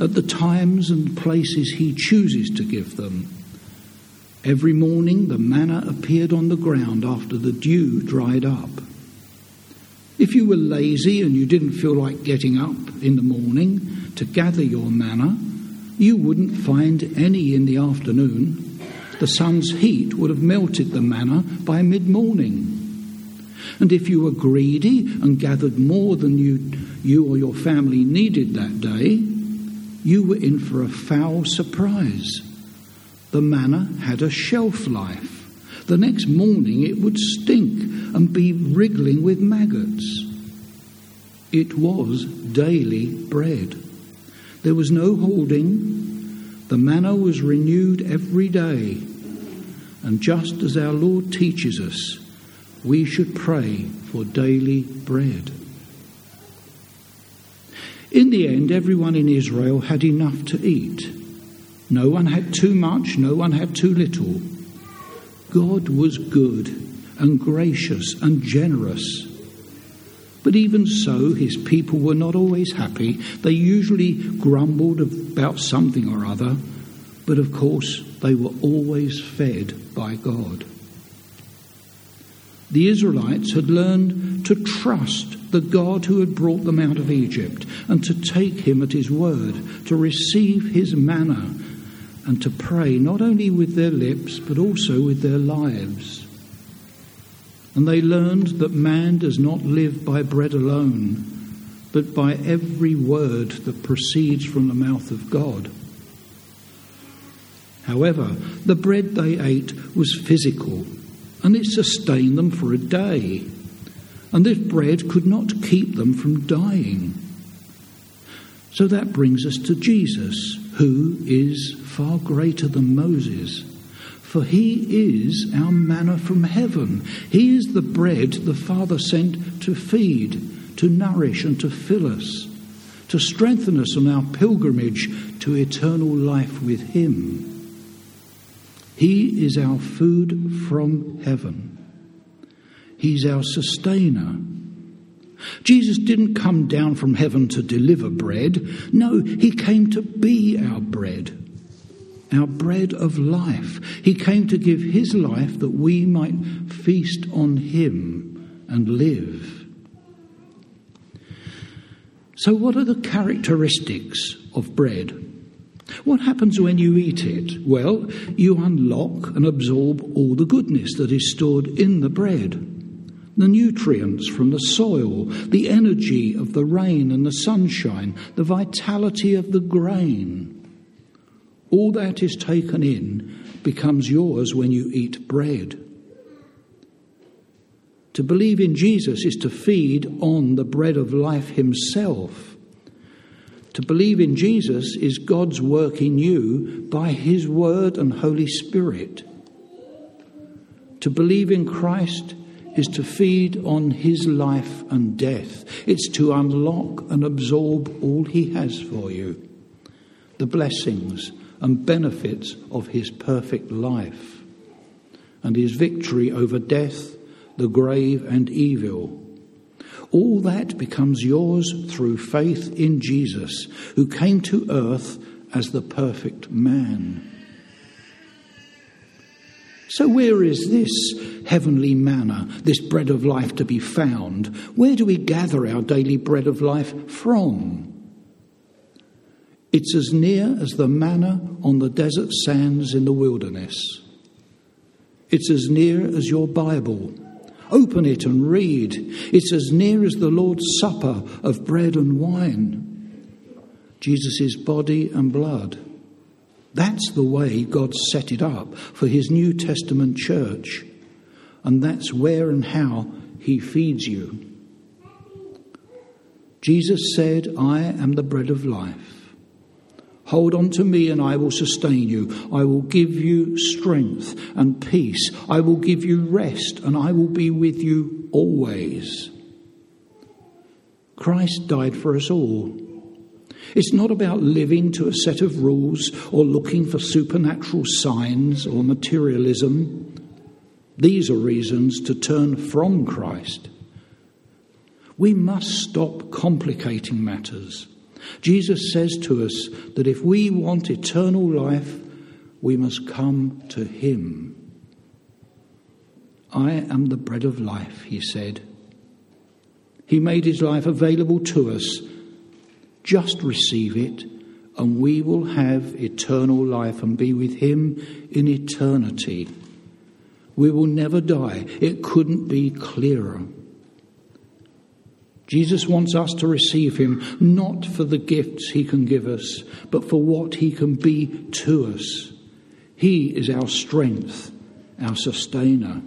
at the times and places He chooses to give them. Every morning the manna appeared on the ground after the dew dried up. If you were lazy and you didn't feel like getting up in the morning to gather your manna, you wouldn't find any in the afternoon. The sun's heat would have melted the manna by mid morning. And if you were greedy and gathered more than you, you or your family needed that day, you were in for a foul surprise. The manna had a shelf life. The next morning it would stink and be wriggling with maggots. It was daily bread. There was no holding. The manna was renewed every day. And just as our Lord teaches us, we should pray for daily bread. In the end, everyone in Israel had enough to eat. No one had too much, no one had too little. God was good and gracious and generous. But even so, his people were not always happy. They usually grumbled about something or other, but of course, they were always fed by God the Israelites had learned to trust the God who had brought them out of Egypt and to take him at his word, to receive his manna, and to pray not only with their lips but also with their lives. And they learned that man does not live by bread alone, but by every word that proceeds from the mouth of God. However, the bread they ate was physical and it sustained them for a day. And this bread could not keep them from dying. So that brings us to Jesus, who is far greater than Moses. For he is our manna from heaven. He is the bread the Father sent to feed, to nourish, and to fill us, to strengthen us on our pilgrimage to eternal life with him. He is our food from heaven. He's our sustainer. Jesus didn't come down from heaven to deliver bread. No, he came to be our bread, our bread of life. He came to give his life that we might feast on him and live. So, what are the characteristics of bread? What happens when you eat it? Well, you unlock and absorb all the goodness that is stored in the bread the nutrients from the soil, the energy of the rain and the sunshine, the vitality of the grain. All that is taken in becomes yours when you eat bread. To believe in Jesus is to feed on the bread of life Himself. To believe in Jesus is God's work in you by His Word and Holy Spirit. To believe in Christ is to feed on His life and death. It's to unlock and absorb all He has for you, the blessings and benefits of His perfect life, and His victory over death, the grave, and evil all that becomes yours through faith in Jesus, who came to earth as the perfect man. So, where is this heavenly manna, this bread of life to be found? Where do we gather our daily bread of life from? It's as near as the manna on the desert sands in the wilderness. It's as near as your Bible Open it and read. It's as near as the Lord's Supper of bread and wine. Jesus' body and blood. That's the way God set it up for his New Testament church. And that's where and how he feeds you. Jesus said, I am the bread of life. Hold on to me and I will sustain you. I will give you strength and peace. I will give you rest and I will be with you always. Christ died for us all. It's not about living to a set of rules or looking for supernatural signs or materialism. These are reasons to turn from Christ. We must stop complicating matters Jesus says to us that if we want eternal life, we must come to Him. I am the bread of life, He said. He made His life available to us. Just receive it, and we will have eternal life and be with Him in eternity. We will never die. It couldn't be clearer. Jesus wants us to receive him not for the gifts he can give us, but for what he can be to us. He is our strength, our sustainer.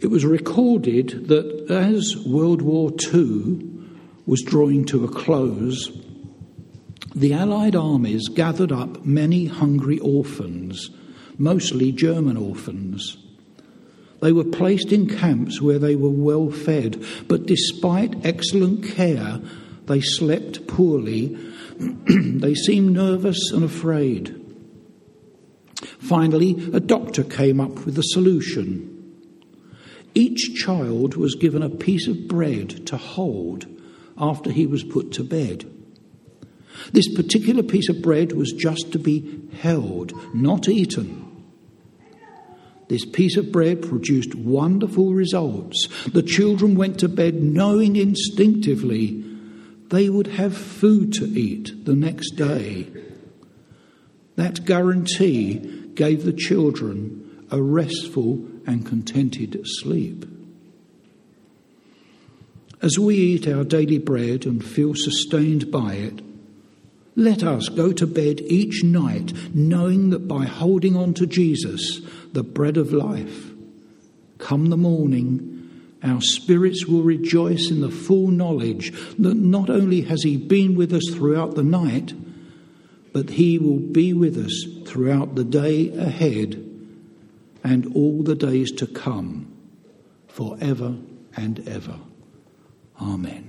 It was recorded that as World War II was drawing to a close, the Allied armies gathered up many hungry orphans, mostly German orphans. They were placed in camps where they were well fed, but despite excellent care, they slept poorly. they seemed nervous and afraid. Finally, a doctor came up with a solution. Each child was given a piece of bread to hold after he was put to bed. This particular piece of bread was just to be held, not eaten. This piece of bread produced wonderful results. The children went to bed knowing instinctively they would have food to eat the next day. That guarantee gave the children a restful and contented sleep. As we eat our daily bread and feel sustained by it, let us go to bed each night knowing that by holding on to Jesus, the bread of life, come the morning, our spirits will rejoice in the full knowledge that not only has He been with us throughout the night, but He will be with us throughout the day ahead and all the days to come, forever and ever. Amen.